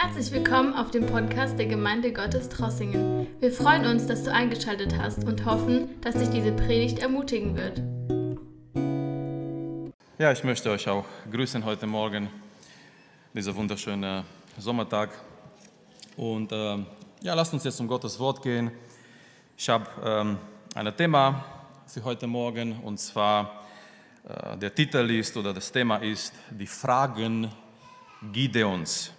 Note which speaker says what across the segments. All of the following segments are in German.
Speaker 1: Herzlich willkommen auf dem Podcast der Gemeinde Gottes Trossingen. Wir freuen uns, dass du eingeschaltet hast und hoffen, dass dich diese Predigt ermutigen wird.
Speaker 2: Ja, ich möchte euch auch grüßen heute Morgen, dieser wunderschöne Sommertag. Und ähm, ja, lasst uns jetzt zum Gottes Wort gehen. Ich habe ähm, ein Thema für heute Morgen und zwar äh, der Titel ist oder das Thema ist die Fragen Gideons.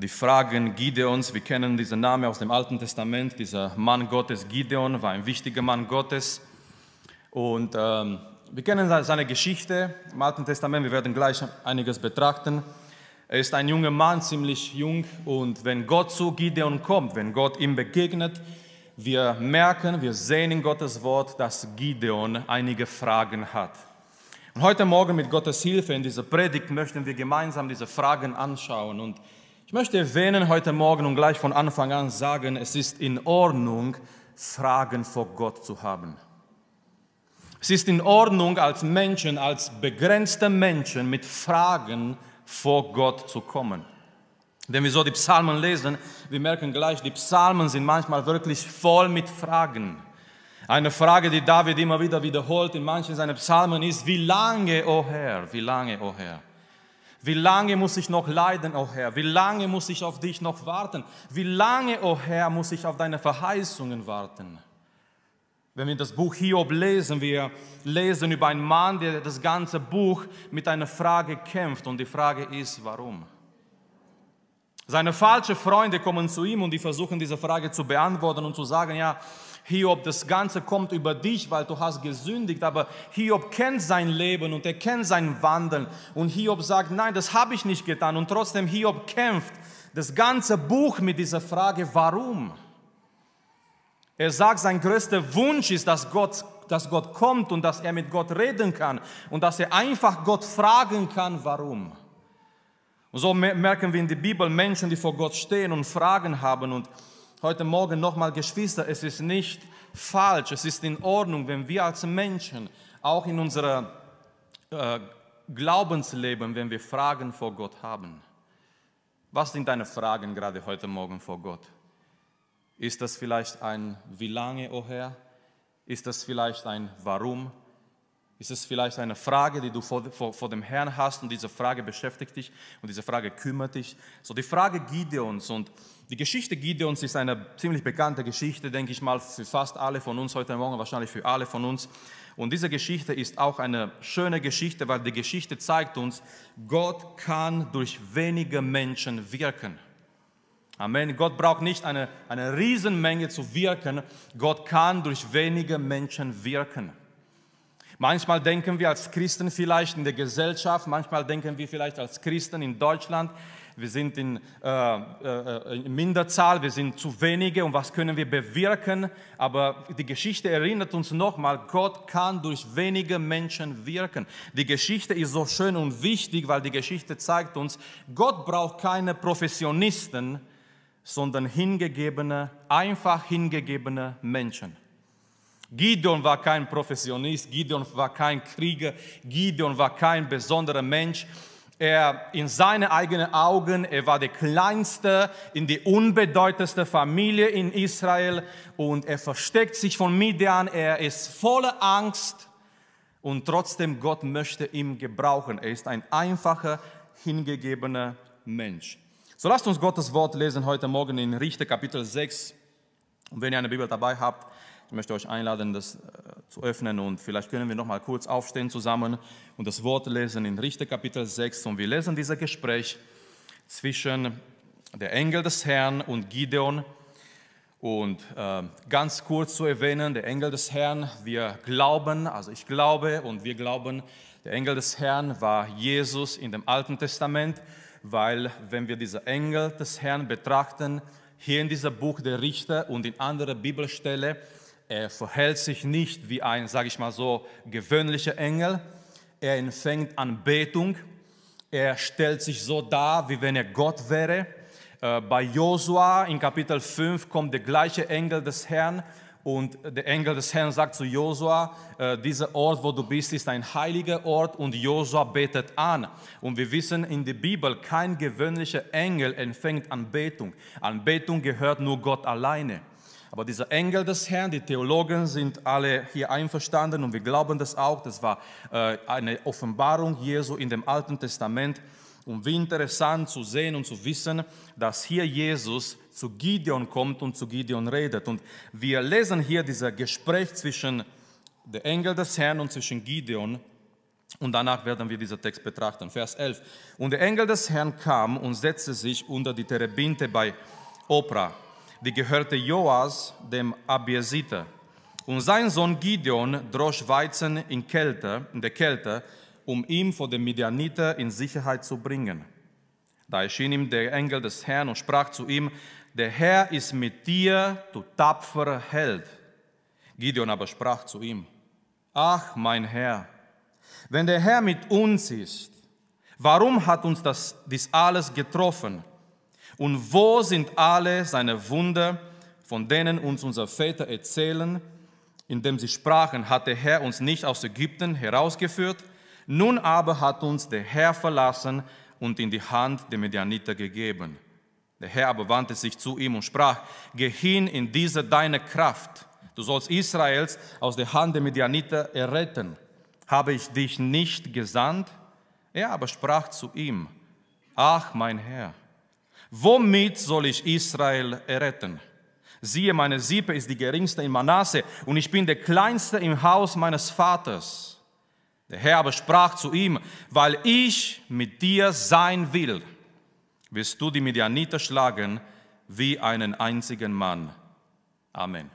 Speaker 2: Die Fragen Gideons, wir kennen diesen Namen aus dem Alten Testament, dieser Mann Gottes Gideon war ein wichtiger Mann Gottes und ähm, wir kennen seine Geschichte im Alten Testament, wir werden gleich einiges betrachten. Er ist ein junger Mann, ziemlich jung und wenn Gott zu Gideon kommt, wenn Gott ihm begegnet, wir merken, wir sehen in Gottes Wort, dass Gideon einige Fragen hat. Und heute Morgen mit Gottes Hilfe in dieser Predigt möchten wir gemeinsam diese Fragen anschauen. Und ich möchte erwähnen heute Morgen und gleich von Anfang an sagen, es ist in Ordnung, Fragen vor Gott zu haben. Es ist in Ordnung, als Menschen, als begrenzte Menschen mit Fragen vor Gott zu kommen. Wenn wir so die Psalmen lesen, wir merken gleich, die Psalmen sind manchmal wirklich voll mit Fragen. Eine Frage, die David immer wieder wiederholt in manchen seiner Psalmen ist, wie lange, o oh Herr, wie lange, o oh Herr? Wie lange muss ich noch leiden, o oh Herr? Wie lange muss ich auf dich noch warten? Wie lange, o oh Herr, muss ich auf deine Verheißungen warten? Wenn wir das Buch Hiob lesen, wir lesen über einen Mann, der das ganze Buch mit einer Frage kämpft. Und die Frage ist, warum? Seine falschen Freunde kommen zu ihm und die versuchen diese Frage zu beantworten und zu sagen, ja, Hiob, das Ganze kommt über dich, weil du hast gesündigt, aber Hiob kennt sein Leben und er kennt sein Wandeln und Hiob sagt, nein, das habe ich nicht getan und trotzdem Hiob kämpft das ganze Buch mit dieser Frage, warum? Er sagt, sein größter Wunsch ist, dass Gott, dass Gott kommt und dass er mit Gott reden kann und dass er einfach Gott fragen kann, warum. Und so merken wir in der Bibel Menschen, die vor Gott stehen und Fragen haben. Und heute Morgen nochmal, Geschwister, es ist nicht falsch, es ist in Ordnung, wenn wir als Menschen auch in unserem äh, Glaubensleben, wenn wir Fragen vor Gott haben. Was sind deine Fragen gerade heute Morgen vor Gott? Ist das vielleicht ein Wie lange, o oh Herr? Ist das vielleicht ein Warum? Ist es vielleicht eine Frage, die du vor, vor, vor, dem Herrn hast und diese Frage beschäftigt dich und diese Frage kümmert dich? So die Frage Gideons und die Geschichte Gideons ist eine ziemlich bekannte Geschichte, denke ich mal, für fast alle von uns heute Morgen, wahrscheinlich für alle von uns. Und diese Geschichte ist auch eine schöne Geschichte, weil die Geschichte zeigt uns, Gott kann durch wenige Menschen wirken. Amen. Gott braucht nicht eine, eine Riesenmenge zu wirken. Gott kann durch wenige Menschen wirken. Manchmal denken wir als Christen vielleicht in der Gesellschaft, manchmal denken wir vielleicht als Christen in Deutschland, wir sind in, äh, äh, in Minderzahl, wir sind zu wenige und was können wir bewirken? Aber die Geschichte erinnert uns nochmal, Gott kann durch wenige Menschen wirken. Die Geschichte ist so schön und wichtig, weil die Geschichte zeigt uns, Gott braucht keine Professionisten, sondern hingegebene, einfach hingegebene Menschen. Gideon war kein Professionist, Gideon war kein Krieger, Gideon war kein besonderer Mensch. Er in seine eigenen Augen, er war der kleinste in die unbedeutendste Familie in Israel und er versteckt sich von Midian, er ist voller Angst und trotzdem Gott möchte ihn gebrauchen. Er ist ein einfacher, hingegebener Mensch. So lasst uns Gottes Wort lesen heute Morgen in Richter Kapitel 6. Und wenn ihr eine Bibel dabei habt, ich möchte euch einladen, das äh, zu öffnen und vielleicht können wir noch mal kurz aufstehen zusammen und das Wort lesen in Richter Kapitel 6 und wir lesen dieses Gespräch zwischen der Engel des Herrn und Gideon. Und äh, ganz kurz zu erwähnen, der Engel des Herrn, wir glauben, also ich glaube und wir glauben, der Engel des Herrn war Jesus in dem Alten Testament, weil wenn wir diese Engel des Herrn betrachten, hier in diesem Buch der Richter und in anderen Bibelstellen, er verhält sich nicht wie ein, sage ich mal so, gewöhnlicher Engel. Er empfängt Anbetung. Er stellt sich so dar, wie wenn er Gott wäre. Äh, bei Josua in Kapitel 5 kommt der gleiche Engel des Herrn Und der Engel des Herrn sagt zu Josua, äh, dieser Ort, wo du bist, ist ein heiliger Ort und Josua betet an. Und wir wissen in der Bibel, kein gewöhnlicher Engel empfängt Anbetung. Anbetung gehört nur Gott alleine. Aber dieser Engel des Herrn, die Theologen sind alle hier einverstanden und wir glauben das auch, das war äh, eine Offenbarung Jesu in dem Alten Testament. Und wie interessant zu sehen und zu wissen, dass hier Jesus zu Gideon kommt und zu Gideon redet. Und wir lesen hier dieses Gespräch zwischen der Engel des Herrn und zwischen Gideon. Und danach werden wir diesen Text betrachten. Vers 11. Und der Engel des Herrn kam und setzte sich unter die Terebinte bei Opra. Die gehörte Joas, dem Abiesiter. Und sein Sohn Gideon drosch Weizen in, Kälte, in der Kälte um ihn vor dem Midianiter in Sicherheit zu bringen. Da erschien ihm der Engel des Herrn und sprach zu ihm, der Herr ist mit dir, du tapferer Held. Gideon aber sprach zu ihm, ach mein Herr, wenn der Herr mit uns ist, warum hat uns das, dies alles getroffen? Und wo sind alle seine Wunder, von denen uns unsere Väter erzählen, indem sie sprachen, hat der Herr uns nicht aus Ägypten herausgeführt? Nun aber hat uns der Herr verlassen und in die Hand der Medianiter gegeben. Der Herr aber wandte sich zu ihm und sprach, geh hin in diese deine Kraft. Du sollst Israels aus der Hand der Medianiter erretten. Habe ich dich nicht gesandt? Er aber sprach zu ihm, ach mein Herr, womit soll ich Israel erretten? Siehe, meine Sippe ist die geringste in Manasse und ich bin der kleinste im Haus meines Vaters. Der Herr aber sprach zu ihm, weil ich mit dir sein will, wirst du die Midianiter schlagen wie einen einzigen Mann. Amen.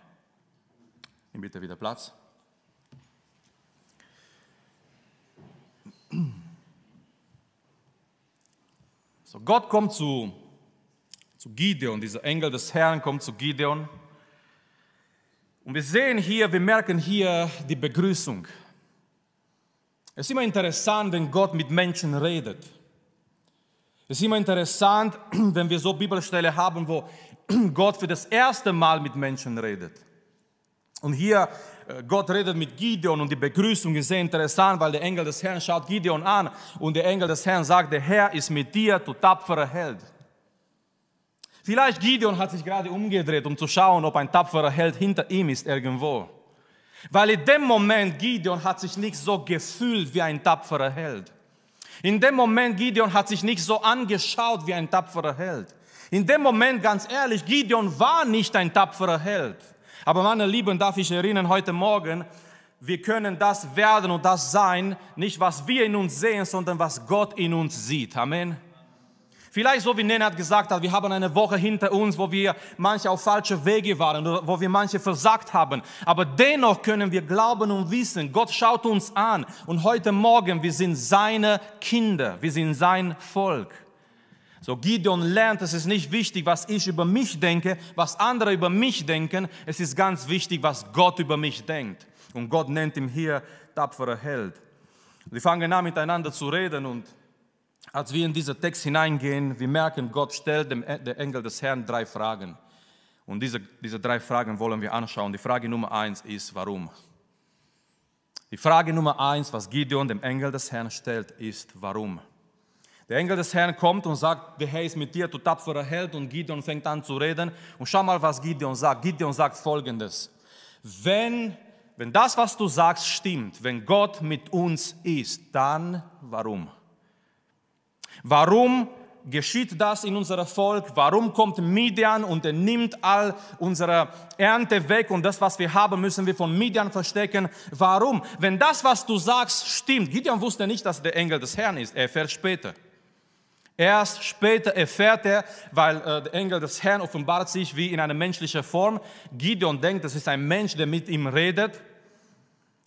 Speaker 2: Nimm bitte wieder Platz. So, Gott kommt zu, zu Gideon, dieser Engel des Herrn kommt zu Gideon. Und wir sehen hier, wir merken hier die Begrüßung. Es ist immer interessant, wenn Gott mit Menschen redet. Es ist immer interessant, wenn wir so Bibelstelle haben, wo Gott für das erste Mal mit Menschen redet. Und hier, äh, Gott redet mit Gideon und die Begrüßung ist sehr interessant, weil der Engel des Herrn schaut Gideon an und der Engel des Herrn sagt, der Herr ist mit dir, du tapferer Held. Vielleicht Gideon hat sich gerade umgedreht, um zu schauen, ob ein tapferer Held hinter ihm ist irgendwo. Weil in dem Moment Gideon hat sich nicht so gefühlt wie ein tapferer Held. In dem Moment Gideon hat sich nicht so angeschaut wie ein tapferer Held. In dem Moment, ganz ehrlich, Gideon war nicht ein tapferer Held. Aber meine Lieben, darf ich erinnern, heute Morgen, wir können das werden und das sein, nicht was wir in uns sehen, sondern was Gott in uns sieht. Amen. Vielleicht so wie Nenad gesagt hat, wir haben eine Woche hinter uns, wo wir manche auf falsche Wege waren, wo wir manche versagt haben. Aber dennoch können wir glauben und wissen, Gott schaut uns an. Und heute Morgen, wir sind seine Kinder, wir sind sein Volk. So Gideon lernt, es ist nicht wichtig, was ich über mich denke, was andere über mich denken. Es ist ganz wichtig, was Gott über mich denkt. Und Gott nennt ihn hier tapferer Held. Wir fangen an miteinander zu reden und als wir in diesen Text hineingehen, wir merken, Gott stellt dem der Engel des Herrn drei Fragen. Und diese, diese drei Fragen wollen wir anschauen. Die Frage Nummer eins ist, warum? Die Frage Nummer eins, was Gideon dem Engel des Herrn stellt, ist, warum? Der Engel des Herrn kommt und sagt, der Herr ist mit dir, du tapferer Held. Und Gideon fängt an zu reden. Und schau mal, was Gideon sagt. Gideon sagt folgendes. Wenn, wenn das, was du sagst, stimmt, wenn Gott mit uns ist, dann warum? Warum geschieht das in unserem Volk? Warum kommt Midian und er nimmt all unsere Ernte weg und das, was wir haben, müssen wir von Midian verstecken? Warum? Wenn das, was du sagst, stimmt. Gideon wusste nicht, dass der Engel des Herrn ist. Er erfährt später. Erst später erfährt er, weil äh, der Engel des Herrn offenbart sich wie in einer menschlichen Form. Gideon denkt, das ist ein Mensch, der mit ihm redet.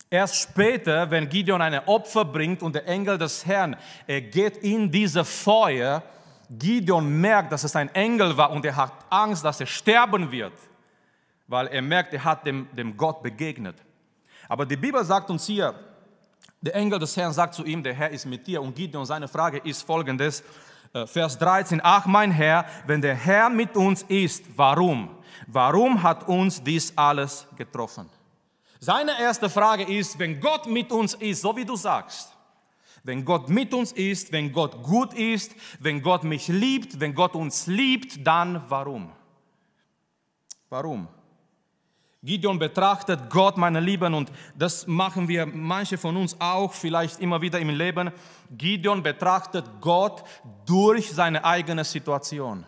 Speaker 2: Erst später, wenn Gideon ein Opfer bringt und der Engel des Herrn, er geht in diese Feuer, Gideon merkt, dass es ein Engel war und er hat Angst, dass er sterben wird, weil er merkt, er hat dem, dem Gott begegnet. Aber die Bibel sagt uns hier, der Engel des Herrn sagt zu ihm, der Herr ist mit dir. Und Gideon, seine Frage ist folgendes, Äh, Vers 13, ach mein Herr, wenn der Herr mit uns ist, warum? Warum hat uns dies alles getroffen? Seine erste Frage ist, wenn Gott mit uns ist, so wie du sagst, wenn Gott mit uns ist, wenn Gott gut ist, wenn Gott mich liebt, wenn Gott uns liebt, dann warum? Warum? Gideon betrachtet Gott, meine Lieben, und das machen wir manche von uns auch vielleicht immer wieder im Leben. Gideon betrachtet Gott durch seine eigene Situation.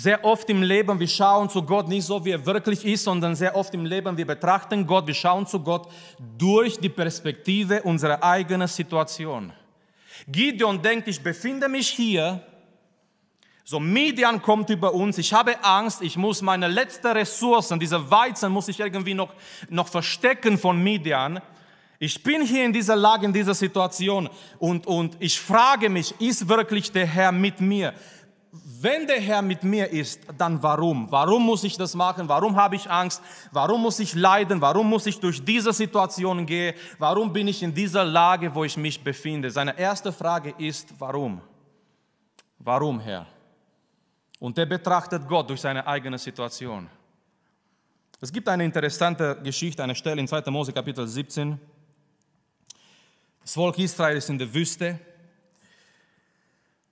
Speaker 2: Sehr oft im Leben, wir schauen zu Gott nicht so, wie er wirklich ist, sondern sehr oft im Leben, wir betrachten Gott, wir schauen zu Gott durch die Perspektive unserer eigenen Situation. Gideon denkt, ich befinde mich hier, so Median kommt über uns, ich habe Angst, ich muss meine letzten Ressourcen, diese Weizen muss ich irgendwie noch, noch verstecken von Median. Ich bin hier in dieser Lage, in dieser Situation und, und ich frage mich, ist wirklich der Herr mit mir? Wenn der Herr mit mir ist, dann warum? Warum muss ich das machen? Warum habe ich Angst? Warum muss ich leiden? Warum muss ich durch diese Situation gehen? Warum bin ich in dieser Lage, wo ich mich befinde? Seine erste Frage ist, warum? Warum, Herr? Und er betrachtet Gott durch seine eigene Situation. Es gibt eine interessante Geschichte, eine Stelle in 2. Mose Kapitel 17. Das Volk Israel ist in der Wüste.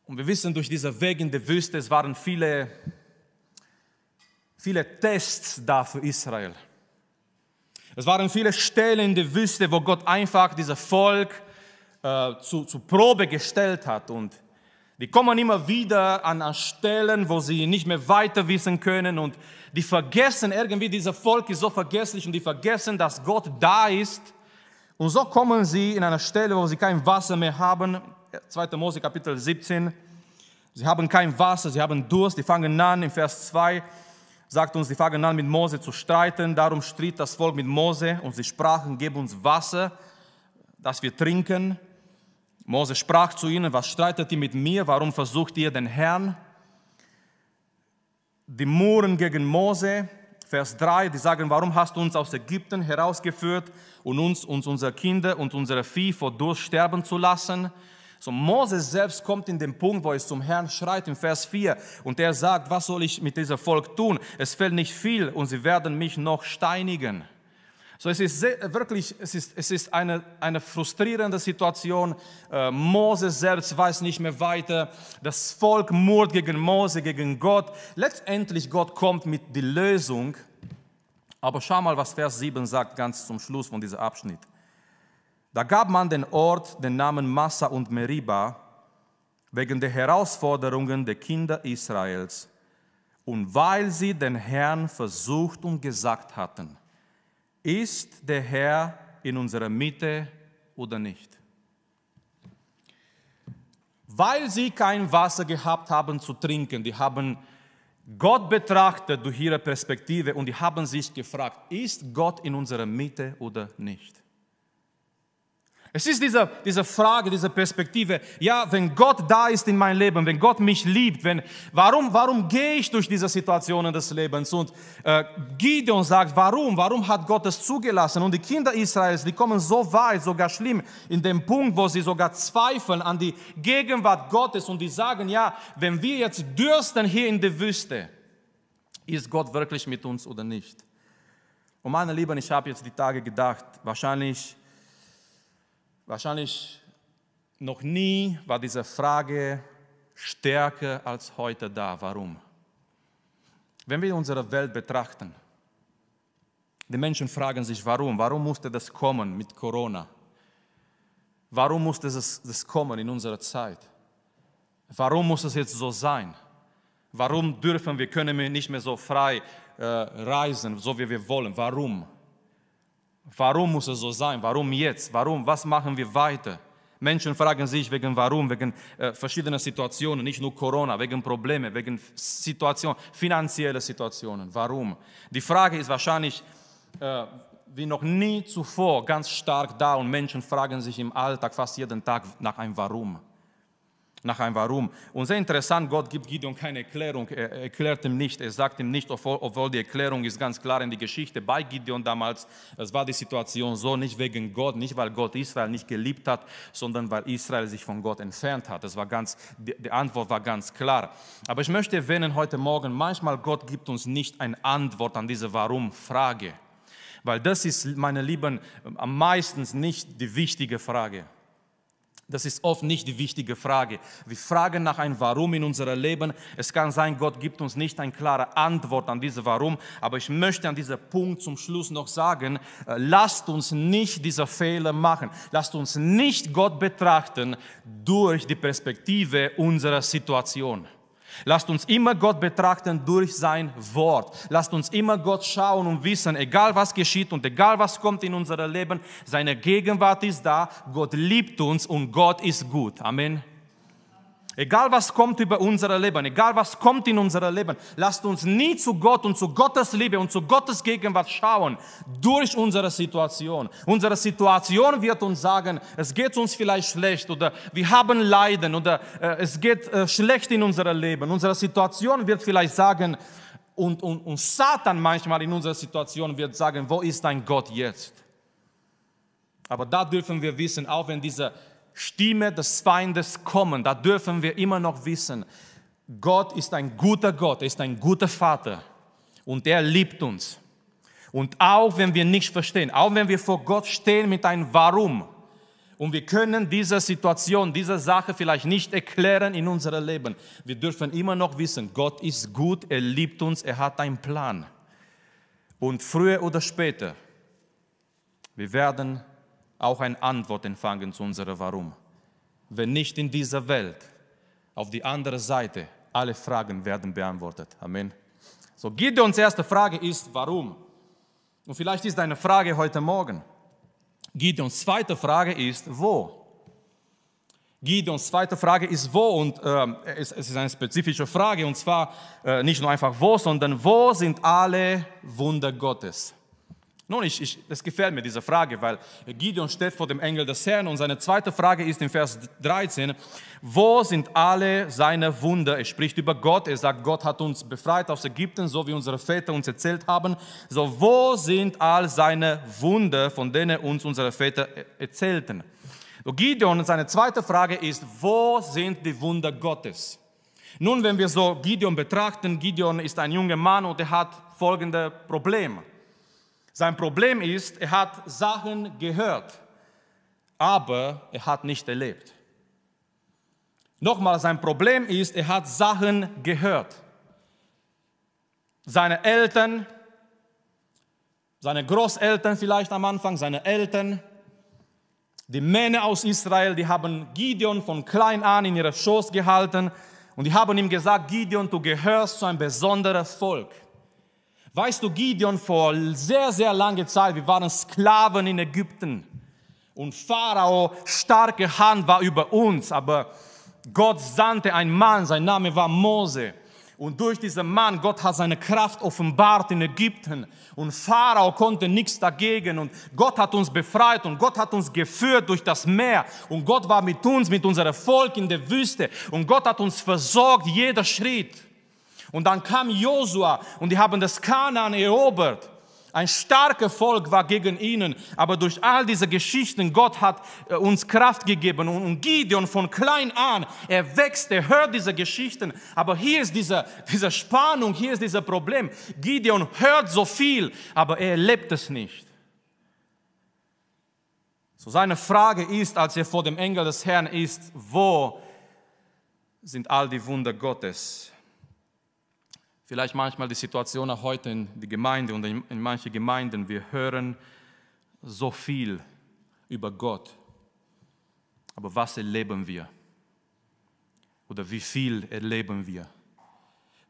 Speaker 2: Und wir wissen durch diese Weg in der Wüste, es waren viele, viele Tests da für Israel. Es waren viele Stellen in der Wüste, wo Gott einfach dieses Volk äh, zu, zu Probe gestellt hat. Und die kommen immer wieder an, an Stellen, wo sie nicht mehr weiter wissen können. Und die vergessen irgendwie, dieses Volk ist so vergesslich und die vergessen, dass Gott da ist. Und so kommen sie in eine Stelle, wo sie kein Wasser mehr haben. 2. Mose Kapitel 17. Sie haben kein Wasser, sie haben Durst, die fangen an, im Vers 2 sagt uns, sie fangen an mit Mose zu streiten, darum stritt das Volk mit Mose und sie sprachen, gib uns Wasser, dass wir trinken. Mose sprach zu ihnen, was streitet ihr mit mir, warum versucht ihr den Herrn? Die Muren gegen Mose, Vers 3, die sagen, warum hast du uns aus Ägypten herausgeführt und uns, uns unsere Kinder und unsere Vieh vor Durst sterben zu lassen? So Moses selbst kommt in den Punkt, wo es zum Herrn schreit, im Vers 4, und er sagt, was soll ich mit diesem Volk tun? Es fällt nicht viel und sie werden mich noch steinigen. So, es ist sehr, wirklich, es ist, es ist eine, eine frustrierende Situation. Äh, Moses selbst weiß nicht mehr weiter. Das Volk murrt gegen Mose, gegen Gott. Letztendlich Gott kommt mit der Lösung. Aber schau mal, was Vers 7 sagt, ganz zum Schluss von diesem Abschnitt. Da gab man den Ort den Namen Massa und Meriba wegen der Herausforderungen der Kinder Israels und weil sie den Herrn versucht und gesagt hatten, ist der Herr in unserer Mitte oder nicht? Weil sie kein Wasser gehabt haben zu trinken, die haben Gott betrachtet durch ihre Perspektive und die haben sich gefragt, ist Gott in unserer Mitte oder nicht? Es ist diese, diese Frage, diese Perspektive, ja, wenn Gott da ist in meinem Leben, wenn Gott mich liebt, wenn, warum, warum gehe ich durch diese Situationen des Lebens? Und äh, Gideon sagt, warum? Warum hat Gott es zugelassen? Und die Kinder Israels, die kommen so weit, sogar schlimm, in dem Punkt, wo sie sogar zweifeln an die Gegenwart Gottes und die sagen, ja, wenn wir jetzt dürsten hier in der Wüste, ist Gott wirklich mit uns oder nicht? Und meine Lieben, ich habe jetzt die Tage gedacht, wahrscheinlich Wahrscheinlich noch nie war diese Frage stärker als heute da. Warum? Wenn wir unsere Welt betrachten, die Menschen fragen sich, warum? Warum musste das kommen mit Corona? Warum musste das, das kommen in unserer Zeit? Warum muss es jetzt so sein? Warum dürfen wir, können wir nicht mehr so frei äh, reisen, so wie wir wollen? Warum? Warum muss es so sein? Warum jetzt? Warum? Was machen wir weiter? Menschen fragen sich wegen warum, wegen äh, verschiedener Situationen, nicht nur Corona, wegen Probleme, wegen Situationen, finanzielle Situationen. Warum? Die Frage ist wahrscheinlich äh, wie noch nie zuvor ganz stark da und Menschen fragen sich im Alltag fast jeden Tag nach einem Warum. Nach einem Warum. Und sehr interessant, Gott gibt Gideon keine Erklärung, er erklärt ihm nicht, er sagt ihm nicht, obwohl die Erklärung ist ganz klar in die Geschichte bei Gideon damals, es war die Situation so, nicht wegen Gott, nicht weil Gott Israel nicht geliebt hat, sondern weil Israel sich von Gott entfernt hat. Das war ganz, die Antwort war ganz klar. Aber ich möchte erwähnen heute Morgen, manchmal Gott gibt uns nicht eine Antwort an diese Warum-Frage, weil das ist, meine Lieben, am meisten nicht die wichtige Frage. Das ist oft nicht die wichtige Frage. Wir fragen nach einem Warum in unserem Leben. Es kann sein, Gott gibt uns nicht eine klare Antwort an diese Warum, aber ich möchte an diesem Punkt zum Schluss noch sagen, äh, lasst uns nicht diese Fehler machen. Lasst uns nicht Gott betrachten durch die Perspektive unserer Situation. Lasst uns immer Gott betrachten durch sein Wort. Lasst uns immer Gott schauen und wissen, egal was geschieht und egal was kommt in unser Leben, seine Gegenwart ist da, Gott liebt uns und Gott ist gut. Amen. Egal was kommt über unser Leben, egal was kommt in unser Leben, lasst uns nie zu Gott und zu Gottes Liebe und zu Gottes Gegenwart schauen durch unsere Situation. Unsere Situation wird uns sagen, es geht uns vielleicht schlecht oder wir haben Leiden oder äh, es geht äh, schlecht in unserem Leben. Unsere Situation wird vielleicht sagen, und, und, und Satan manchmal in unserer Situation wird sagen, wo ist dein Gott jetzt? Aber da dürfen wir wissen, auch wenn diese Stimme des Feindes kommen, da dürfen wir immer noch wissen, Gott ist ein guter Gott, er ist ein guter Vater und er liebt uns. Und auch wenn wir nicht verstehen, auch wenn wir vor Gott stehen mit einem Warum und wir können diese Situation, diese Sache vielleicht nicht erklären in unserem Leben, wir dürfen immer noch wissen, Gott ist gut, er liebt uns, er hat einen Plan. Und früher oder später, wir werden auch eine Antwort empfangen zu unserem Warum. Wenn nicht in dieser Welt, auf die andere Seite, alle Fragen werden beantwortet. Amen. So, Gideons erste Frage ist, warum? Und vielleicht ist deine Frage heute Morgen. Gideons zweite Frage ist, wo? Gideons zweite Frage ist, wo? Und äh, es, es, ist eine spezifische Frage, und zwar äh, nicht nur einfach wo, sondern wo sind alle Wunder Gottes? Nun, ich, ich, das gefällt mir, diese Frage, weil Gideon steht vor dem Engel des Herrn und seine zweite Frage ist in Vers 13, wo sind alle seine Wunder? Er spricht über Gott, er sagt, Gott hat uns befreit aus Ägypten, so wie unsere Väter uns erzählt haben. So, wo sind all seine Wunder, von denen uns unsere Väter erzählten? So, Gideon, seine zweite Frage ist, wo sind die Wunder Gottes? Nun, wenn wir so Gideon betrachten, Gideon ist ein junger Mann und er hat folgende Probleme. Sein Problem ist, er hat Sachen gehört, aber er hat nicht erlebt. Nochmal, sein Problem ist, er hat Sachen gehört. Seine Eltern, seine Großeltern vielleicht am Anfang, seine Eltern, die Männer aus Israel, die haben Gideon von klein an in ihre Schoß gehalten und die haben ihm gesagt, Gideon, du gehörst zu einem besonderen Volk. Weißt du, Gideon vor sehr, sehr langer Zeit, wir waren Sklaven in Ägypten. Und Pharao, starke Hand war über uns, aber Gott sandte einen Mann, sein Name war Mose. Und durch diesen Mann, Gott hat seine Kraft offenbart in Ägypten. Und Pharao konnte nichts dagegen. Und Gott hat uns befreit und Gott hat uns geführt durch das Meer. Und Gott war mit uns, mit unserem Volk in der Wüste. Und Gott hat uns versorgt, jeder Schritt. Und dann kam Josua und die haben das Kanaan erobert. Ein starker Volk war gegen ihnen, aber durch all diese Geschichten, Gott hat äh, uns Kraft gegeben. Und Gideon von klein an, er wächst, er hört diese Geschichten. Aber hier ist diese, diese Spannung, hier ist dieses Problem. Gideon hört so viel, aber er erlebt es nicht. So seine Frage ist, als er vor dem Engel des Herrn ist, wo sind all die Wunder Gottes? Vielleicht manchmal die Situation auch heute in der Gemeinde und in, in manchen Gemeinden. Wir hören so viel über Gott. Aber was erleben wir? Oder wie viel erleben wir?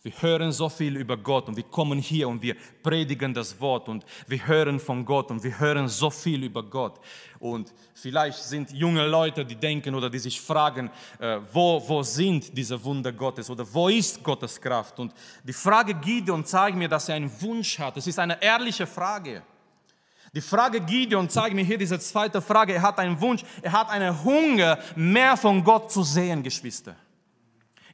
Speaker 2: Wir hören so viel über Gott und wir kommen hier und wir predigen das Wort und wir hören von Gott und wir hören so viel über Gott. Und vielleicht sind junge Leute, die denken oder die sich fragen, äh, wo, wo sind diese Wunder Gottes oder wo ist Gottes Kraft? Und die Frage Gideon zeigt mir, dass er einen Wunsch hat. Es ist eine ehrliche Frage. Die Frage Gideon zeigt mir hier diese zweite Frage. Er hat einen Wunsch, er hat einen Hunger, mehr von Gott zu sehen, Geschwister.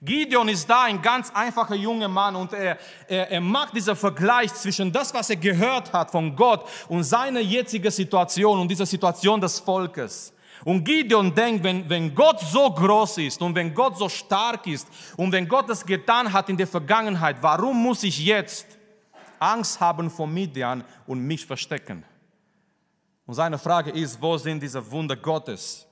Speaker 2: Gideon ist da ein ganz einfacher junger Mann und er, er, er macht diesen Vergleich zwischen das, was er gehört hat von Gott und seine jetzige Situation und dieser Situation des Volkes. Und Gideon denkt, wenn, wenn Gott so groß ist und wenn Gott so stark ist und wenn Gott es getan hat in der Vergangenheit, warum muss ich jetzt Angst haben vor Midian und mich verstecken? Und seine Frage ist, wo sind diese Wunder Gottes?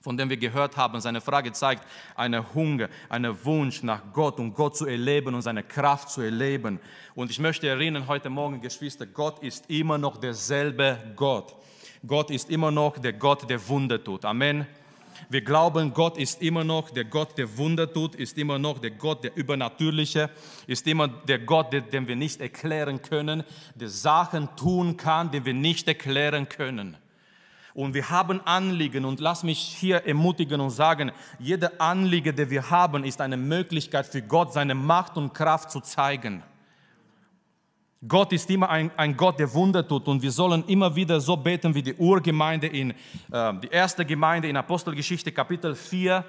Speaker 2: Von dem wir gehört haben. Seine Frage zeigt einen Hunger, einen Wunsch nach Gott und Gott zu erleben und seine Kraft zu erleben. Und ich möchte erinnern heute Morgen, Geschwister, Gott ist immer noch derselbe Gott. Gott ist immer noch der Gott, der Wunder tut. Amen. Wir glauben, Gott ist immer noch der Gott, der Wunder tut, ist immer noch der Gott, der Übernatürliche, ist immer der Gott, den wir nicht erklären können, der Sachen tun kann, die wir nicht erklären können. Und wir haben Anliegen. Und lass mich hier ermutigen und sagen, jede Anliege, die wir haben, ist eine Möglichkeit für Gott, seine Macht und Kraft zu zeigen. Gott ist immer ein, ein Gott, der Wunder tut. Und wir sollen immer wieder so beten wie die Urgemeinde in, äh, die erste Gemeinde in Apostelgeschichte Kapitel 4,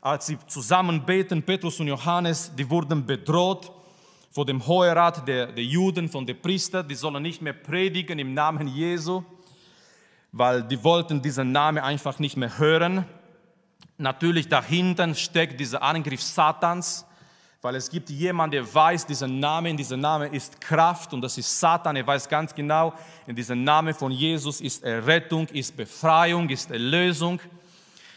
Speaker 2: als sie zusammen beten, Petrus und Johannes, die wurden bedroht vor dem Hoherat der, der Juden, von den Priestern, die sollen nicht mehr predigen im Namen Jesu weil die wollten diesen Namen einfach nicht mehr hören. Natürlich dahinter steckt dieser Angriff Satans, weil es gibt jemanden, der weiß, dieser Name, dieser Name ist Kraft und das ist Satan. Er weiß ganz genau, in diesem Namen von Jesus ist Errettung, ist Befreiung, ist Erlösung.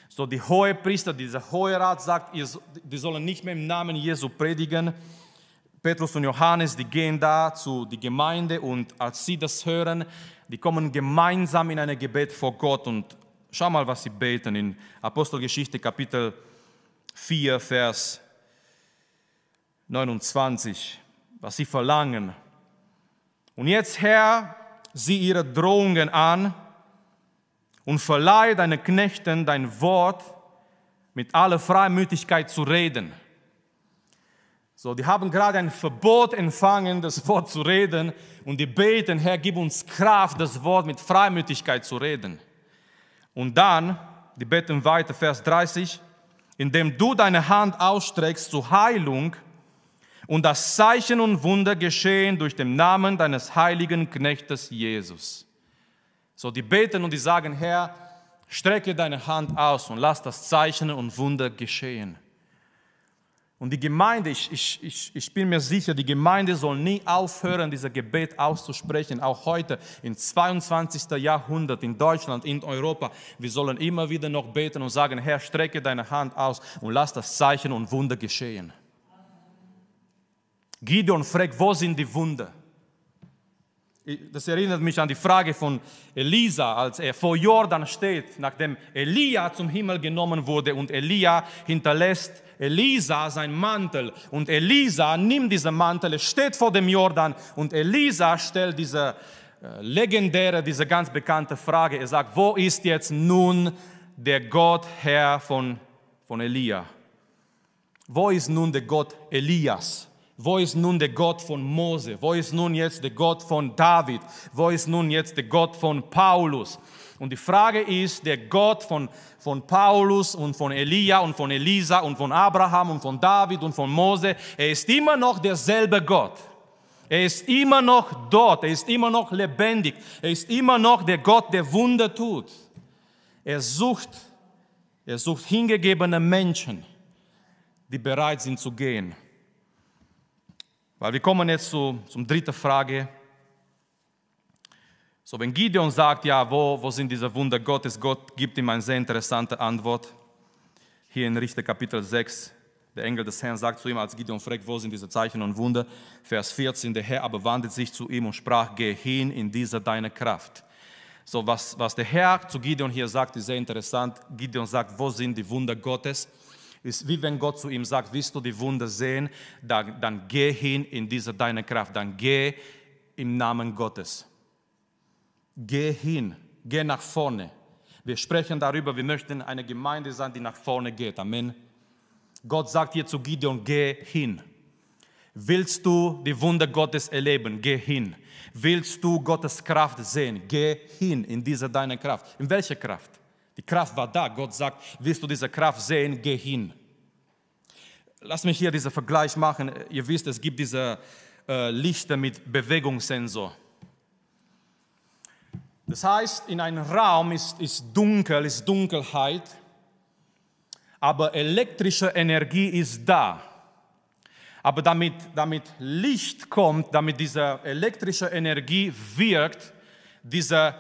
Speaker 2: So die hohe Priester, dieser hohe Rat sagt, die sollen nicht mehr im Namen Jesu predigen. Petrus und Johannes, die gehen da zu die Gemeinde und als sie das hören, die kommen gemeinsam in ein Gebet vor Gott und schau mal, was sie beten in Apostelgeschichte Kapitel 4, Vers 29, was sie verlangen. Und jetzt, Herr, sieh ihre Drohungen an und verleihe deinen Knechten dein Wort mit aller Freimütigkeit zu reden. So, die haben gerade ein Verbot empfangen, das Wort zu reden, und die beten, Herr, gib uns Kraft, das Wort mit Freimütigkeit zu reden. Und dann, die beten weiter, Vers 30, indem du deine Hand ausstreckst zur Heilung und das Zeichen und Wunder geschehen durch den Namen deines heiligen Knechtes Jesus. So, die beten und die sagen, Herr, strecke deine Hand aus und lass das Zeichen und Wunder geschehen. Und die Gemeinde, ich, ich, ich, ich bin mir sicher, die Gemeinde soll nie aufhören, dieses Gebet auszusprechen, auch heute im 22. Jahrhundert in Deutschland, in Europa. Wir sollen immer wieder noch beten und sagen, Herr, strecke deine Hand aus und lass das Zeichen und Wunder geschehen. Gideon fragt, wo sind die Wunder? Das erinnert mich an die Frage von Elisa, als er vor Jordan steht, nachdem Elia zum Himmel genommen wurde und Elia hinterlässt Elisa seinen Mantel und Elisa nimmt diesen Mantel, steht vor dem Jordan und Elisa stellt diese äh, legendäre, diese ganz bekannte Frage. Er sagt, wo ist jetzt nun der Gott Herr von, von Elia? Wo ist nun der Gott Elias? Wo ist nun der Gott von Mose? Wo ist nun jetzt der Gott von David? Wo ist nun jetzt der Gott von Paulus? Und die Frage ist, der Gott von, von Paulus und von Elia und von Elisa und von Abraham und von David und von Mose, er ist immer noch derselbe Gott. Er ist immer noch dort, er ist immer noch lebendig, er ist immer noch der Gott, der Wunder tut. Er sucht, er sucht hingegebene Menschen, die bereit sind zu gehen. Weil wir kommen jetzt zu, zum dritten Frage. So, wenn Gideon sagt, ja, wo, wo sind diese Wunder Gottes, Gott gibt ihm eine sehr interessante Antwort. Hier in Richter Kapitel 6, der Engel des Herrn sagt zu ihm, als Gideon fragt, wo sind diese Zeichen und Wunder? Vers 14, der Herr aber wandte sich zu ihm und sprach, geh hin in diese deine Kraft. So, was, was der Herr zu Gideon hier sagt, ist sehr interessant. Gideon sagt, wo sind die Wunder Gottes? Ist wie wenn Gott zu ihm sagt, willst du die Wunder sehen, dann, dann geh hin in diese deine Kraft, dann geh im Namen Gottes. Geh hin, geh nach vorne. Wir sprechen darüber, wir möchten eine Gemeinde sein, die nach vorne geht. Amen. Gott sagt hier zu Gideon, geh hin. Willst du die Wunder Gottes erleben? Geh hin. Willst du Gottes Kraft sehen? Geh hin in diese deine Kraft. In welche Kraft? Die Kraft war da. Gott sagt, willst du diese Kraft sehen? Geh hin. Lass mich hier diesen Vergleich machen. Ihr wisst, es gibt diese äh, Lichter mit Bewegungssensor. Das heißt, in einem Raum ist, ist dunkel, ist Dunkelheit, aber elektrische Energie ist da. Aber damit, damit Licht kommt, damit diese elektrische Energie wirkt, dieser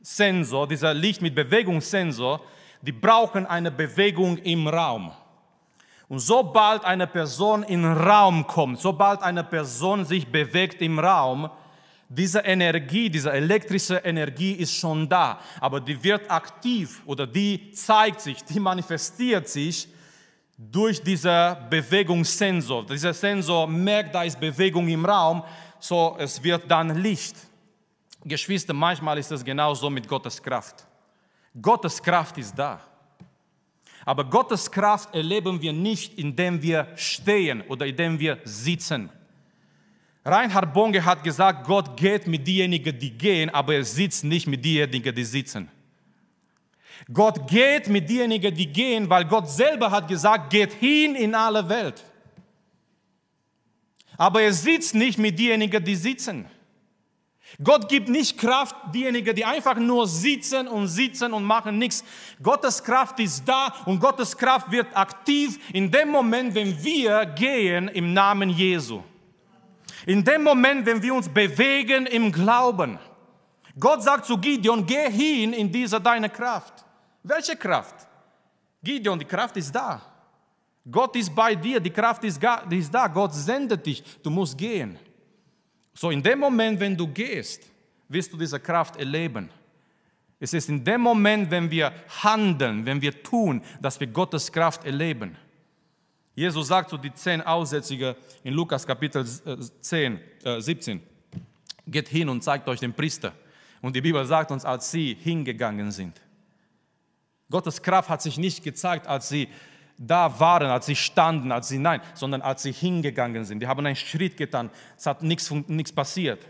Speaker 2: Lichtsensor, dieser Licht mit Bewegungssensor, die brauchen eine Bewegung im Raum. Und sobald eine Person in den Raum kommt, sobald eine Person sich bewegt im Raum, diese Energie, diese elektrische Energie ist schon da, aber die wird aktiv oder die zeigt sich, die manifestiert sich durch diesen Bewegungssensor. Dieser Sensor merkt, da ist Bewegung im Raum, so es wird dann Licht. Geschwister, manchmal ist es genauso mit Gottes Kraft. Gottes Kraft ist da. Aber Gottes Kraft erleben wir nicht, indem wir stehen oder indem wir sitzen. Reinhard Bonge hat gesagt, Gott geht mit denjenigen, die gehen, aber er sitzt nicht mit denjenigen, die sitzen. Gott geht mit denjenigen, die gehen, weil Gott selber hat gesagt, geht hin in alle Welt. Aber er sitzt nicht mit denjenigen, die sitzen. Gott gibt nicht Kraft diejenigen, die einfach nur sitzen und sitzen und machen nichts. Gottes Kraft ist da und Gottes Kraft wird aktiv in dem Moment, wenn wir gehen im Namen Jesu. In dem Moment, wenn wir uns bewegen im Glauben. Gott sagt zu Gideon, geh hin in diese deine Kraft. Welche Kraft? Gideon, die Kraft ist da. Gott ist bei dir, die Kraft ist da. Gott sendet dich, du musst gehen. So in dem Moment, wenn du gehst, wirst du diese Kraft erleben. Es ist in dem Moment, wenn wir handeln, wenn wir tun, dass wir Gottes Kraft erleben. Jesus sagt zu den zehn Aussätzigen in Lukas Kapitel 10, äh, 17, geht hin und zeigt euch den Priester. Und die Bibel sagt uns, als sie hingegangen sind. Gottes Kraft hat sich nicht gezeigt, als sie da waren, als sie standen, als sie nein, sondern als sie hingegangen sind. Die haben einen Schritt getan. Es hat nichts, nichts passiert.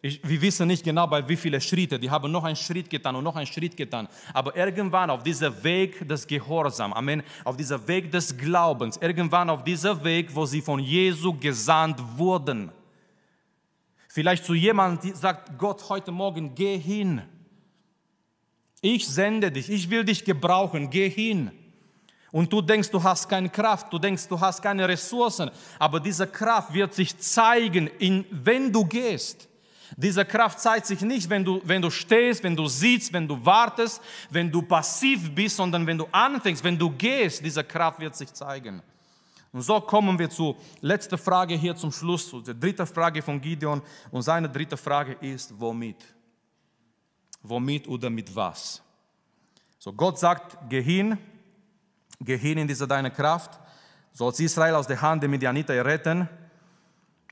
Speaker 2: Ich, wir wissen nicht genau, bei wie viele Schritte. Die haben noch einen Schritt getan und noch einen Schritt getan. Aber irgendwann auf diesem Weg des Gehorsams, Amen, auf diesem Weg des Glaubens, irgendwann auf diesem Weg, wo sie von Jesu gesandt wurden. Vielleicht zu jemandem, sagt Gott heute Morgen, geh hin. Ich sende dich, ich will dich gebrauchen, geh hin. Und du denkst, du hast keine Kraft, du denkst, du hast keine Ressourcen, aber diese Kraft wird sich zeigen, in, wenn du gehst. Diese Kraft zeigt sich nicht, wenn du, wenn du stehst, wenn du sitzt, wenn du wartest, wenn du passiv bist, sondern wenn du anfängst, wenn du gehst, diese Kraft wird sich zeigen. Und so kommen wir zur letzten Frage hier zum Schluss, zu der dritten Frage von Gideon. Und seine dritte Frage ist, womit? Womit oder mit was? So, Gott sagt, geh hin, geh in diese deine Kraft, sollst Israel aus der Hand der Midianiter retten.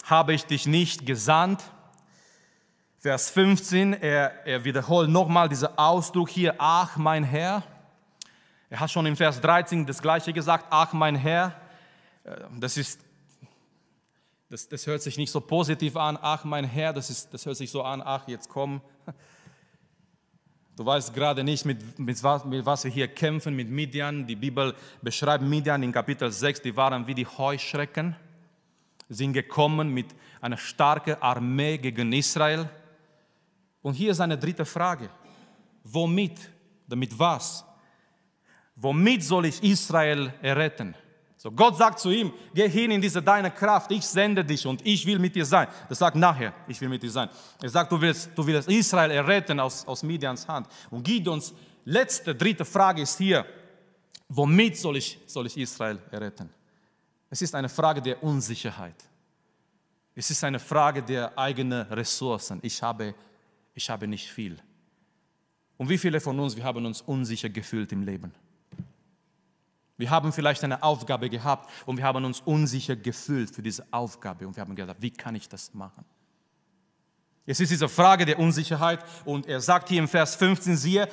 Speaker 2: Habe ich dich nicht gesandt? Vers 15, er, er wiederholt nochmal diesen Ausdruck hier, ach mein Herr. Er hat schon im Vers 13 das gleiche gesagt, ach mein Herr. Äh, das ist, das, das hört sich nicht so positiv an, ach mein Herr, das, ist, das hört sich so an, ach jetzt komm. Du weißt gerade nicht, mit, mit, was, mit was wir hier kämpfen, mit Midian. Die Bibel beschreibt Midian in Kapitel 6, die waren wie die Heuschrecken, sind gekommen mit einer starken Armee gegen Israel. Und hier ist eine dritte Frage. Womit? Damit was? Womit soll ich Israel erretten? So, Gott sagt zu ihm, geh hin in diese deine Kraft, ich sende dich und ich will mit dir sein. Das sagt nachher, ich will mit dir sein. Er sagt, du willst, du willst Israel erretten aus, aus Midians Hand. Und Gideons letzte, dritte Frage ist hier, womit soll ich, soll ich Israel erretten? Es ist eine Frage der Unsicherheit. Es ist eine Frage der eigenen Ressourcen. Ich habe ich habe nicht viel. Und wie viele von uns, wir haben uns unsicher gefühlt im Leben. Wir haben vielleicht eine Aufgabe gehabt und wir haben uns unsicher gefühlt für diese Aufgabe und wir haben gedacht, wie kann ich das machen? Es ist diese Frage der Unsicherheit und er sagt hier im Vers 15, siehe,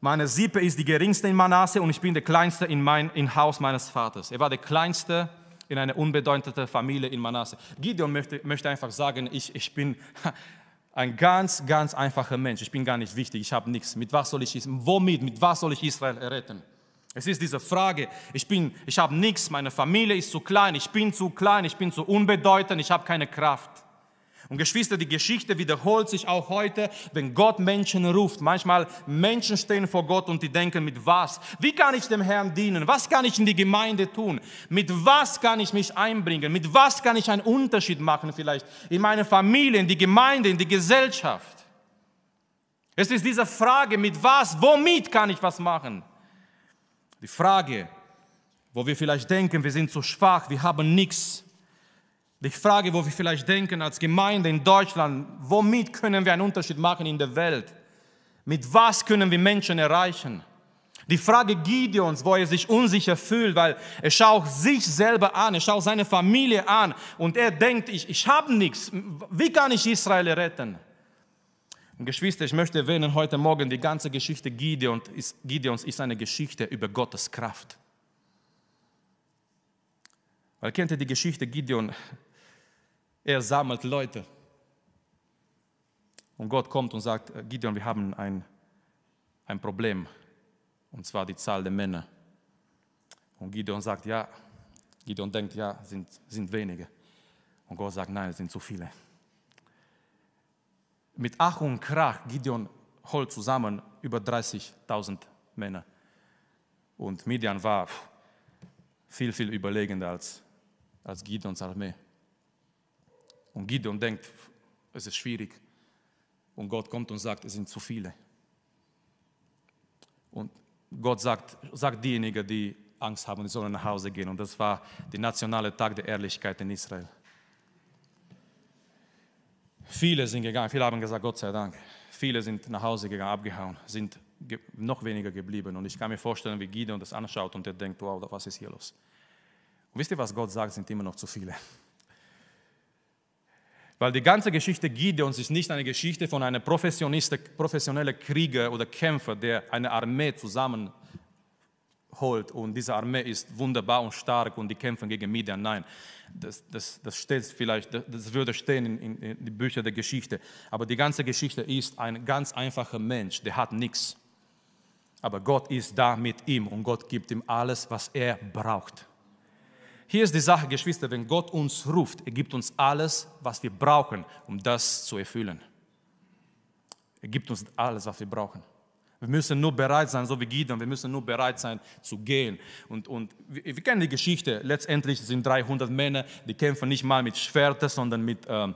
Speaker 2: meine Sippe ist die geringste in Manasse und ich bin der Kleinste in mein in Haus meines Vaters. Er war der Kleinste in eine unbedeutende Familie in Manasse. Gideon möchte, möchte einfach sagen, ich, ich bin ein ganz, ganz einfacher Mensch. Ich bin gar nicht wichtig, ich habe nichts. Mit was soll ich, womit, mit was soll ich Israel retten? Es ist diese Frage, ich, bin, ich habe nichts, meine Familie ist zu klein, ich bin zu klein, ich bin zu unbedeutend, ich habe keine Kraft. Und Geschwister, die Geschichte wiederholt sich auch heute, wenn Gott Menschen ruft. Manchmal Menschen stehen vor Gott und die denken, mit was? Wie kann ich dem Herrn dienen? Was kann ich in die Gemeinde tun? Mit was kann ich mich einbringen? Mit was kann ich einen Unterschied machen vielleicht in meine Familie, in die Gemeinde, in die Gesellschaft? Es ist diese Frage, mit was, womit kann ich was machen? Die Frage, wo wir vielleicht denken, wir sind zu schwach, wir haben nichts. Die Frage, wo wir vielleicht denken als Gemeinde in Deutschland, womit können wir einen Unterschied machen in der Welt? Mit was können wir Menschen erreichen? Die Frage Gideons, wo er sich unsicher fühlt, weil er schaut sich selber an, er schaut seine Familie an und er denkt, ich, ich habe nichts. Wie kann ich Israel retten? Und Geschwister, ich möchte erwähnen heute Morgen, die ganze Geschichte Gideons ist, eine Geschichte über Gottes Kraft. Weil kennt ihr die Geschichte Gideon? Er sammelt Leute. Und Gott kommt und sagt, Gideon, wir haben ein, ein Problem, und zwar die Zahl der Männer. Und Gideon sagt, ja, Gideon denkt, ja, sind, sind wenige. Und Gott sagt, nein, es sind zu viele mit Ach und Krach, Gideon holt zusammen über 30.000 Männer. Und Midian war viel, viel überlegender als, als Gideons Armee. Und Gideon denkt, es ist schwierig. Und Gott kommt und sagt, es sind zu viele. Und Gott sagt, sagt diejenigen, die Angst haben, die sollen nach Hause gehen. Und das war der nationale Tag der Ehrlichkeit in Israel. Viele sind gegangen, viele haben gesagt, Gott sei Dank. Viele sind nach Hause gegangen, abgehauen, sind noch weniger geblieben. Und ich kann mir vorstellen, wie Gideon das anschaut und er denkt, wow, was ist hier los? Und wisst ihr, was Gott sagt, sind immer noch zu viele. Weil die ganze Geschichte Gideons ist nicht eine Geschichte von einem professionellen Krieger oder Kämpfer, der eine Armee zusammen holt und diese Armee ist wunderbar und stark und die kämpfen gegen Midian. Nein, das, das, das steht vielleicht, das würde stehen in, in, in den Büchern der Geschichte. Aber die ganze Geschichte ist ein ganz einfacher Mensch, der hat nichts. Aber Gott ist da mit ihm und Gott gibt ihm alles, was er braucht. Hier ist die Sache, Geschwister, wenn Gott uns ruft, er gibt uns alles, was wir brauchen, um das zu erfüllen. Er gibt uns alles, was wir brauchen. Wir müssen nur bereit sein, so wie Gideon, wir müssen nur bereit sein zu gehen. Und, und wir, wir kennen die Geschichte. Letztendlich sind 300 Männer, die kämpfen nicht mal mit Schwertern, sondern mit äh,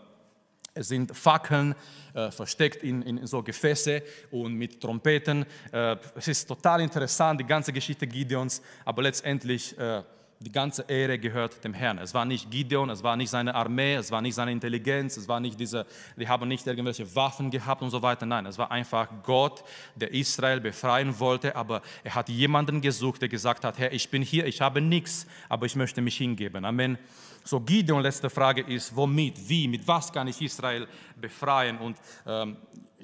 Speaker 2: sind Fackeln äh, versteckt in, in, so Gefäße und mit Trompeten. Äh, es ist total interessant, die ganze Geschichte Gideons, aber letztendlich äh, die ganze Ehre gehört dem Herrn. Es war nicht Gideon, es war nicht seine Armee, es war nicht seine Intelligenz, es war nicht diese, die haben nicht irgendwelche Waffen gehabt und so weiter. Nein, es war einfach Gott, der Israel befreien wollte, aber er hat jemanden gesucht, der gesagt hat, Herr, ich bin hier, ich habe nichts, aber ich möchte mich hingeben. Amen. So, Gideon, letzte Frage ist, womit, wie, mit was kann ich Israel befreien? Und ähm,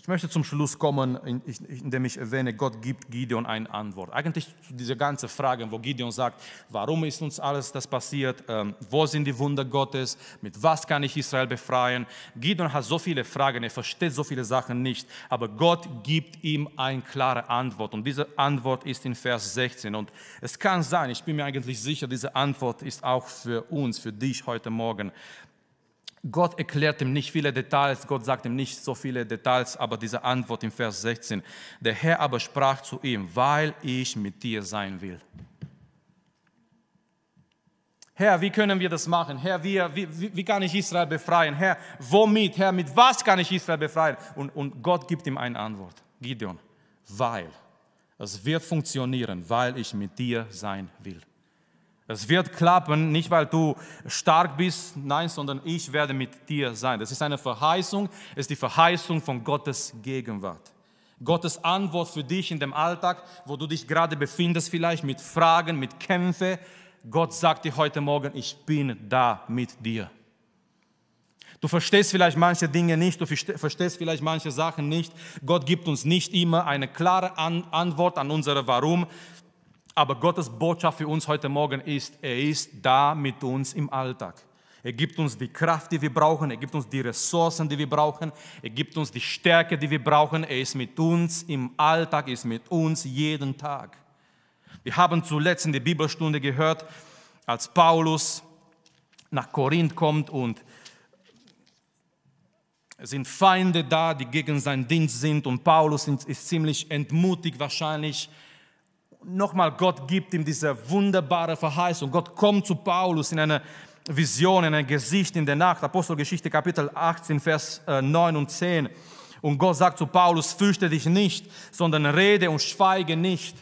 Speaker 2: ich möchte zum Schluss kommen, indem ich erwähne, Gott gibt Gideon eine Antwort. Eigentlich zu dieser ganzen Frage, wo Gideon sagt, warum ist uns alles das passiert, ähm, wo sind die Wunder Gottes, mit was kann ich Israel befreien. Gideon hat so viele Fragen, er versteht so viele Sachen nicht, aber Gott gibt ihm eine klare Antwort. Und diese Antwort ist in Vers 16. Und es kann sein, ich bin mir eigentlich sicher, diese Antwort ist auch für uns, für dich heute Morgen. Gott erklärt ihm nicht viele Details, Gott sagt ihm nicht so viele Details, aber diese Antwort im Vers 16. Der Herr aber sprach zu ihm, weil ich mit dir sein will. Herr, wie können wir das machen? Herr, wie, wie, wie kann ich Israel befreien? Herr, womit? Herr, mit was kann ich Israel befreien? Und, und Gott gibt ihm eine Antwort. Gideon, weil. Es wird funktionieren, weil ich mit dir sein will. Es wird klappen, nicht weil du stark bist, nein, sondern ich werde mit dir sein. Das ist eine Verheißung, es ist die Verheißung von Gottes Gegenwart. Gottes Antwort für dich in dem Alltag, wo du dich gerade befindest, vielleicht mit Fragen, mit Kämpfen. Gott sagt dir heute Morgen, ich bin da mit dir. Du verstehst vielleicht manche Dinge nicht, du verstehst vielleicht manche Sachen nicht. Gott gibt uns nicht immer eine klare Antwort an unsere Warum, Aber Gottes Botschaft für uns heute Morgen ist, er ist da mit uns im Alltag. Er gibt uns die Kraft, die wir brauchen. Er gibt uns die Ressourcen, die wir brauchen. Er gibt uns die Stärke, die wir brauchen. Er ist mit uns im Alltag, ist mit uns jeden Tag. Wir haben zuletzt in der Bibelstunde gehört, als Paulus nach Korinth kommt und es sind Feinde da, die gegen seinen Dienst sind und Paulus ist ziemlich entmutigt wahrscheinlich. Nochmal, Gott gibt ihm diese wunderbare Verheißung. Gott kommt zu Paulus in einer Vision, in ein Gesicht in der Nacht. Apostelgeschichte Kapitel 18, Vers 9 äh, und 10. Und Gott sagt zu Paulus, fürchte dich nicht, sondern rede und schweige nicht.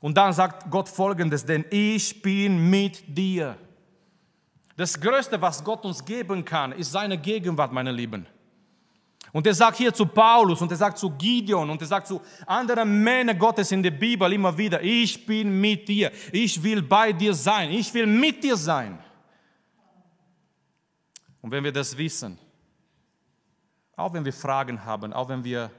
Speaker 2: Und dann sagt Gott folgendes, denn ich bin mit dir. Das Größte, was Gott uns geben kann, ist seine Gegenwart, meine Lieben. Und er sagt hier zu Paulus und er sagt zu Gideon und er sagt zu anderen Männern Gottes in der Bibel immer wieder, ich bin mit dir, ich will bei dir sein, ich will mit dir sein. Und wenn wir das wissen, auch wenn wir Fragen haben, auch wenn wir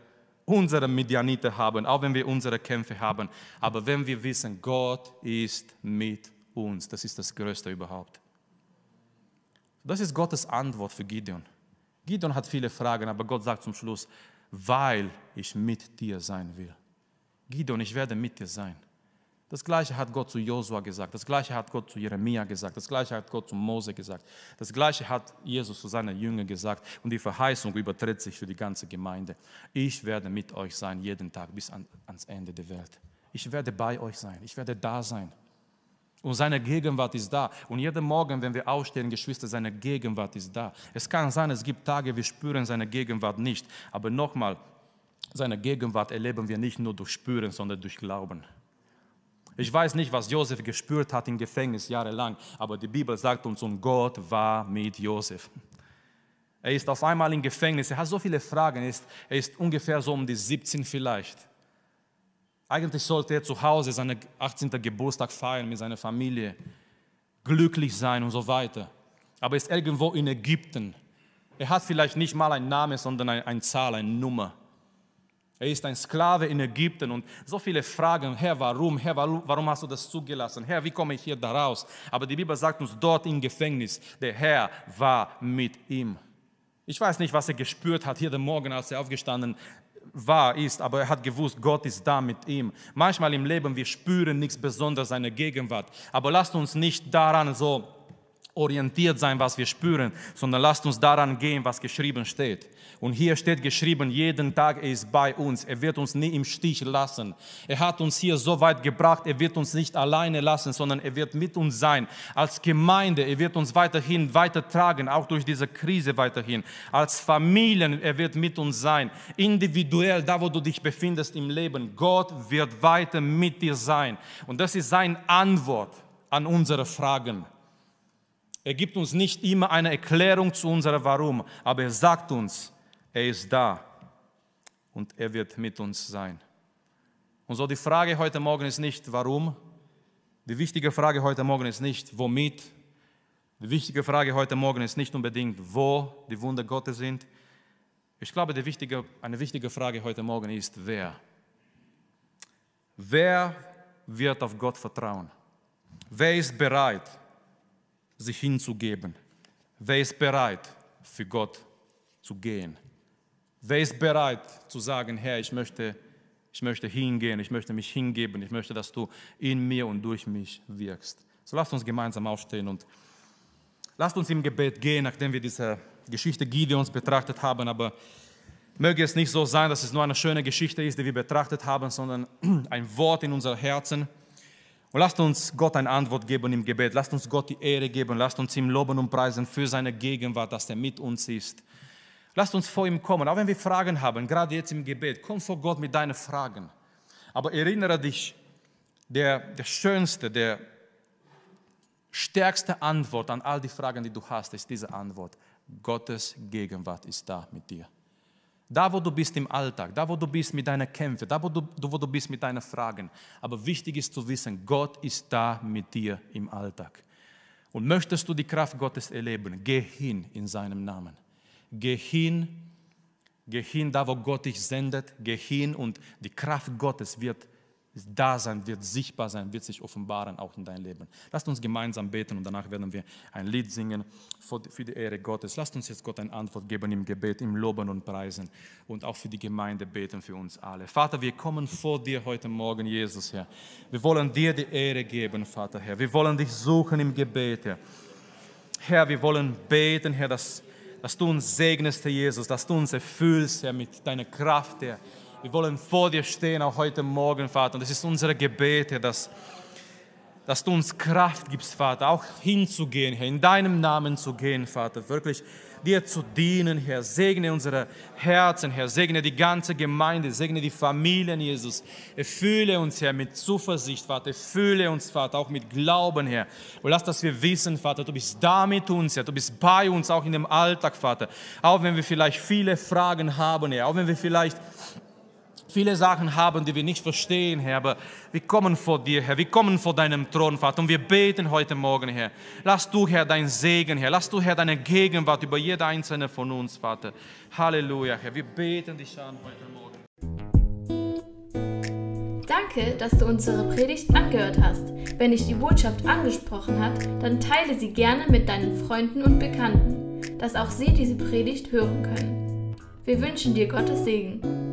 Speaker 2: unsere Medianite haben, auch wenn wir unsere Kämpfe haben, aber wenn wir wissen, Gott ist mit uns, das ist das Größte überhaupt. Das ist Gottes Antwort für Gideon. Gideon hat viele Fragen, aber Gott sagt zum Schluss, weil ich mit dir sein will. Gideon, ich werde mit dir sein. Das gleiche hat Gott zu Josua gesagt, das gleiche hat Gott zu Jeremia gesagt, das gleiche hat Gott zu Mose gesagt, das gleiche hat Jesus zu seinen Jüngern gesagt und die Verheißung übertritt sich für die ganze Gemeinde. Ich werde mit euch sein jeden Tag bis an, ans Ende der Welt. Ich werde bei euch sein, ich werde da sein. Und seine Gegenwart ist da. Und jeden Morgen, wenn wir aufstehen, Geschwister, seine Gegenwart ist da. Es kann sein, es gibt Tage, wir spüren seine Gegenwart nicht. Aber nochmal, seine Gegenwart erleben wir nicht nur durch Spüren, sondern durch Glauben. Ich weiß nicht, was Josef gespürt hat im Gefängnis jahrelang, aber die Bibel sagt uns, und Gott war mit Josef. Er ist auf einmal im Gefängnis, er hat so viele Fragen, er ist, er ist ungefähr so um die 17 vielleicht. Eigentlich sollte er zu Hause seinen 18. Geburtstag feiern mit seiner Familie, glücklich sein und so weiter. Aber er ist irgendwo in Ägypten. Er hat vielleicht nicht mal einen Namen, sondern eine Zahl, eine Nummer. Er ist ein Sklave in Ägypten und so viele Fragen, Herr, warum? Herr, warum hast du das zugelassen? Herr, wie komme ich hier da raus? Aber die Bibel sagt uns dort im Gefängnis, der Herr war mit ihm. Ich weiß nicht, was er gespürt hat hier den Morgen, als er aufgestanden war, ist, aber er hat gewusst, Gott ist da mit ihm. Manchmal im Leben, wir spüren nichts Besonderes, seine Gegenwart. Aber lasst uns nicht daran so orientiert sein, was wir spüren, sondern lasst uns daran gehen, was geschrieben steht. Und hier steht geschrieben, jeden Tag er ist bei uns. Er wird uns nie im Stich lassen. Er hat uns hier so weit gebracht, er wird uns nicht alleine lassen, sondern er wird mit uns sein. Als Gemeinde, er wird uns weiterhin weitertragen, auch durch diese Krise weiterhin. Als Familien, er wird mit uns sein. Individuell, da wo du dich befindest im Leben, Gott wird weiter mit dir sein. Und das ist seine Antwort an unsere Fragen. Er gibt uns nicht immer eine Erklärung zu unserem Warum, aber er sagt uns, er ist da und er wird mit uns sein. Und so die Frage heute Morgen ist nicht, warum. Die wichtige Frage heute Morgen ist nicht, womit. Die wichtige Frage heute Morgen ist nicht unbedingt, wo die Wunder Gottes sind. Ich glaube, wichtige, eine wichtige Frage heute Morgen ist, wer. Wer wird auf Gott vertrauen? Wer ist bereit, sich hinzugeben? Wer ist bereit, für Gott zu gehen? Wer ist bereit zu sagen, Herr, ich möchte, ich möchte hingehen, ich möchte mich hingeben, ich möchte, dass du in mir und durch mich wirkst. So lasst uns gemeinsam aufstehen und lasst uns im Gebet gehen, nachdem wir diese Geschichte Gideons betrachtet haben, aber möge es nicht so sein, dass es nur eine schöne Geschichte ist, die wir betrachtet haben, sondern ein Wort in unser Herzen. Und lasst uns Gott eine Antwort geben im Gebet. Lasst uns Gott die Ehre geben. Lasst uns ihm loben und preisen für seine Gegenwart, dass er mit uns ist. Lasst uns vor ihm kommen, auch wenn wir Fragen haben, gerade jetzt im Gebet. Komm vor Gott mit deinen Fragen. Aber erinnere dich, der, der schönste, der stärkste Antwort an all die Fragen, die du hast, ist diese Antwort. Gottes Gegenwart ist da mit dir. Da, wo du bist im Alltag, da, wo du bist mit deinen Kämpfen, da, wo du, wo du bist mit deinen Fragen. Aber wichtig ist zu wissen, Gott ist da mit dir im Alltag. Und möchtest du die Kraft Gottes erleben, geh hin in seinem Namen. Geh hin, geh hin, da wo Gott dich sendet, geh hin und die Kraft Gottes wird da sein, wird sichtbar sein, wird sich offenbaren, auch in dein Leben. Lasst uns gemeinsam beten und danach werden wir ein Lied singen für die Ehre Gottes. Lasst uns jetzt Gott eine Antwort geben im Gebet, im Loben und Preisen und auch für die Gemeinde beten, für uns alle. Vater, wir kommen vor dir heute Morgen, Jesus, Herr. Wir wollen dir die Ehre geben, Vater, Herr. Wir wollen dich suchen im Gebet, Herr. Herr, wir wollen beten, Herr, dass, dass du uns segnest, Herr Jesus, dass du uns erfüllst, Herr, mit deiner Kraft, Herr wir wollen vor dir stehen, auch heute Morgen, Vater. Und es ist unser Gebet, Herr, dass, dass du uns Kraft gibst, Vater, auch hinzugehen, Herr, in deinem Namen zu gehen, Vater. Wirklich dir zu dienen, Herr. Segne unsere Herzen, Herr. Segne die ganze Gemeinde, segne die Familien, Jesus. Erfülle uns, Herr, mit Zuversicht, Vater. Erfülle uns, Vater, auch mit Glauben, Herr. Und lass, dass wir wissen, Vater, du bist da mit uns, Herr. Du bist bei uns, auch in dem Alltag, Vater. Auch wenn wir vielleicht viele Fragen haben, Herr. Auch wenn wir vielleicht viele Sachen haben, die wir nicht verstehen, Herr, aber wir kommen vor dir, Herr, wir kommen vor deinem Thron, Vater, und wir beten heute Morgen, Herr. Lass du, Herr, dein Segen, Herr, lass du, Herr, deine Gegenwart über jeder einzelne von uns, Vater. Halleluja, Herr, wir beten dich an heute Morgen.
Speaker 1: Danke, dass du unsere Predigt angehört hast. Wenn dich die Botschaft angesprochen hat, dann teile sie gerne mit deinen Freunden und Bekannten, dass auch sie diese Predigt hören können. Wir wünschen dir Gottes Segen.